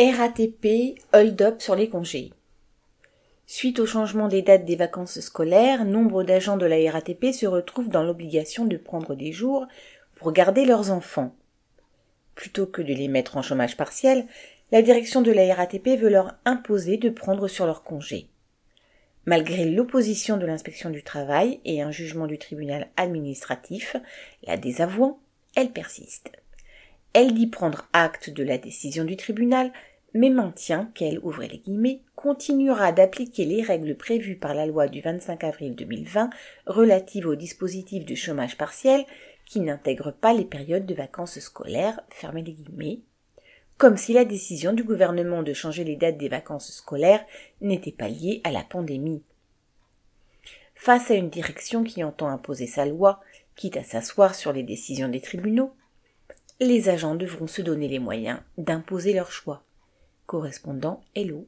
RATP hold-up sur les congés. Suite au changement des dates des vacances scolaires, nombre d'agents de la RATP se retrouvent dans l'obligation de prendre des jours pour garder leurs enfants. Plutôt que de les mettre en chômage partiel, la direction de la RATP veut leur imposer de prendre sur leurs congés. Malgré l'opposition de l'inspection du travail et un jugement du tribunal administratif, la désavouant, elle persiste. Elle dit prendre acte de la décision du tribunal, mais maintient qu'elle, ouvrez les guillemets, continuera d'appliquer les règles prévues par la loi du 25 avril 2020 relative au dispositif de chômage partiel qui n'intègre pas les périodes de vacances scolaires, fermez les guillemets, comme si la décision du gouvernement de changer les dates des vacances scolaires n'était pas liée à la pandémie. Face à une direction qui entend imposer sa loi, quitte à s'asseoir sur les décisions des tribunaux, les agents devront se donner les moyens d'imposer leur choix. Correspondant Hello